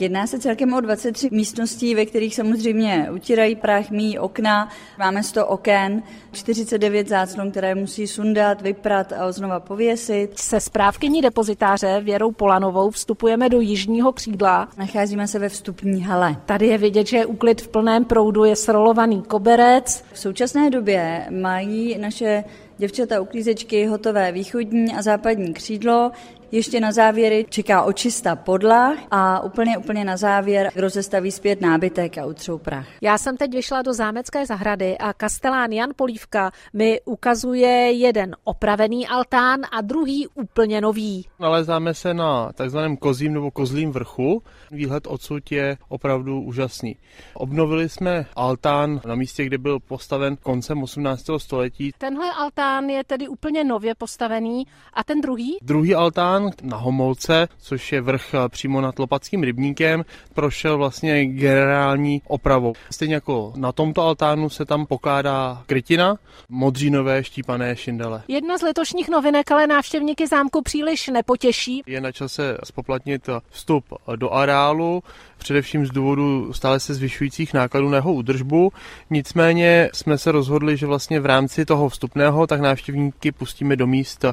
Jedná se celkem o 23 místností, ve kterých samozřejmě utírají prach, míjí okna. Máme 100 oken, 49 záclon, které musí sundat, vyprat a znova pověsit. Se správkyní depozitáře Věrou Polanovou vstupujeme do jižního křídla. Nacházíme se ve vstupní hale. Tady je vidět, že je úklid v plném proudu, je srolovaný koberec. V současné době mají naše děvčata uklízečky hotové východní a západní křídlo. Ještě na závěry čeká očista podlah a úplně, úplně na závěr rozestaví zpět nábytek a utřou prach. Já jsem teď vyšla do zámecké zahrady a kastelán Jan Polívka mi ukazuje jeden opravený altán a druhý úplně nový. Nalezáme se na takzvaném kozím nebo kozlím vrchu. Výhled odsud je opravdu úžasný. Obnovili jsme altán na místě, kde byl postaven koncem 18. století. Tenhle altán je tedy úplně nově postavený a ten druhý? Druhý altán na Homolce, což je vrch eh, přímo nad Lopackým rybníkem, prošel vlastně generální opravou. Stejně jako na tomto altánu se tam pokládá krytina, modřínové štípané šindele. Jedna z letošních novinek ale návštěvníky zámku příliš nepotěší. Je na čase spoplatnit vstup do areálu, především z důvodu stále se zvyšujících nákladů na jeho údržbu. Nicméně jsme se rozhodli, že vlastně v rámci toho vstupného tak návštěvníky pustíme do míst,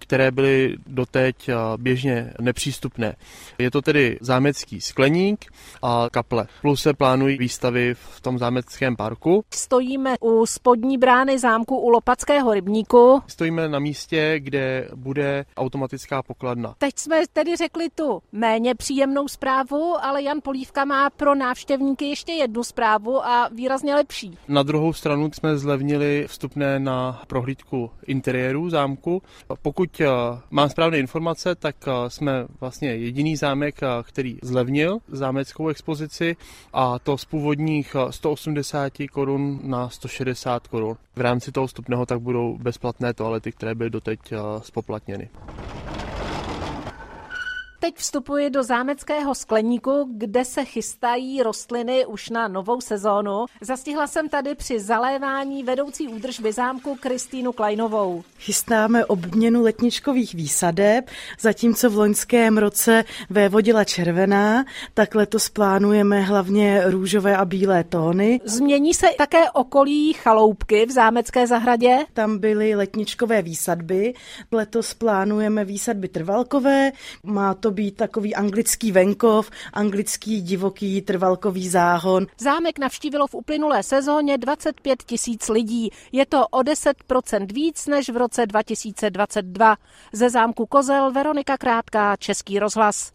které byly doteď běžně nepřístupné. Je to tedy zámecký skleník a kaple. Plus se plánují výstavy v tom zámeckém parku. Stojíme u spodní brány zámku u Lopackého rybníku. Stojíme na místě, kde bude automatická pokladna. Teď jsme tedy řekli tu méně příjemnou zprávu, ale Jan Polívka má pro návštěvníky ještě jednu zprávu a výrazně lepší. Na druhou stranu jsme zlevnili vstupné na prohlídku interiéru zámku. Pokud pokud eh, mám správné informace, tak eh, jsme vlastně jediný zámek, eh, který zlevnil zámeckou expozici a to z původních 180 korun na 160 korun. V rámci toho vstupného tak budou bezplatné toalety, které byly doteď spoplatněny. Teď vstupuji do zámeckého skleníku, kde se chystají rostliny už na novou sezónu. Zastihla jsem tady při zalévání vedoucí údržby zámku Kristýnu Klajnovou. Chystáme obměnu letničkových výsadeb, zatímco v loňském roce vévodila červená, tak letos plánujeme hlavně růžové a bílé tóny. Změní se také okolí chaloupky v zámecké zahradě? Tam byly letničkové výsadby, letos plánujeme výsadby trvalkové, má to být takový anglický venkov, anglický divoký trvalkový záhon. Zámek navštívilo v uplynulé sezóně 25 tisíc lidí. Je to o 10% víc než v roce 2022. Ze zámku Kozel Veronika Krátká, Český rozhlas.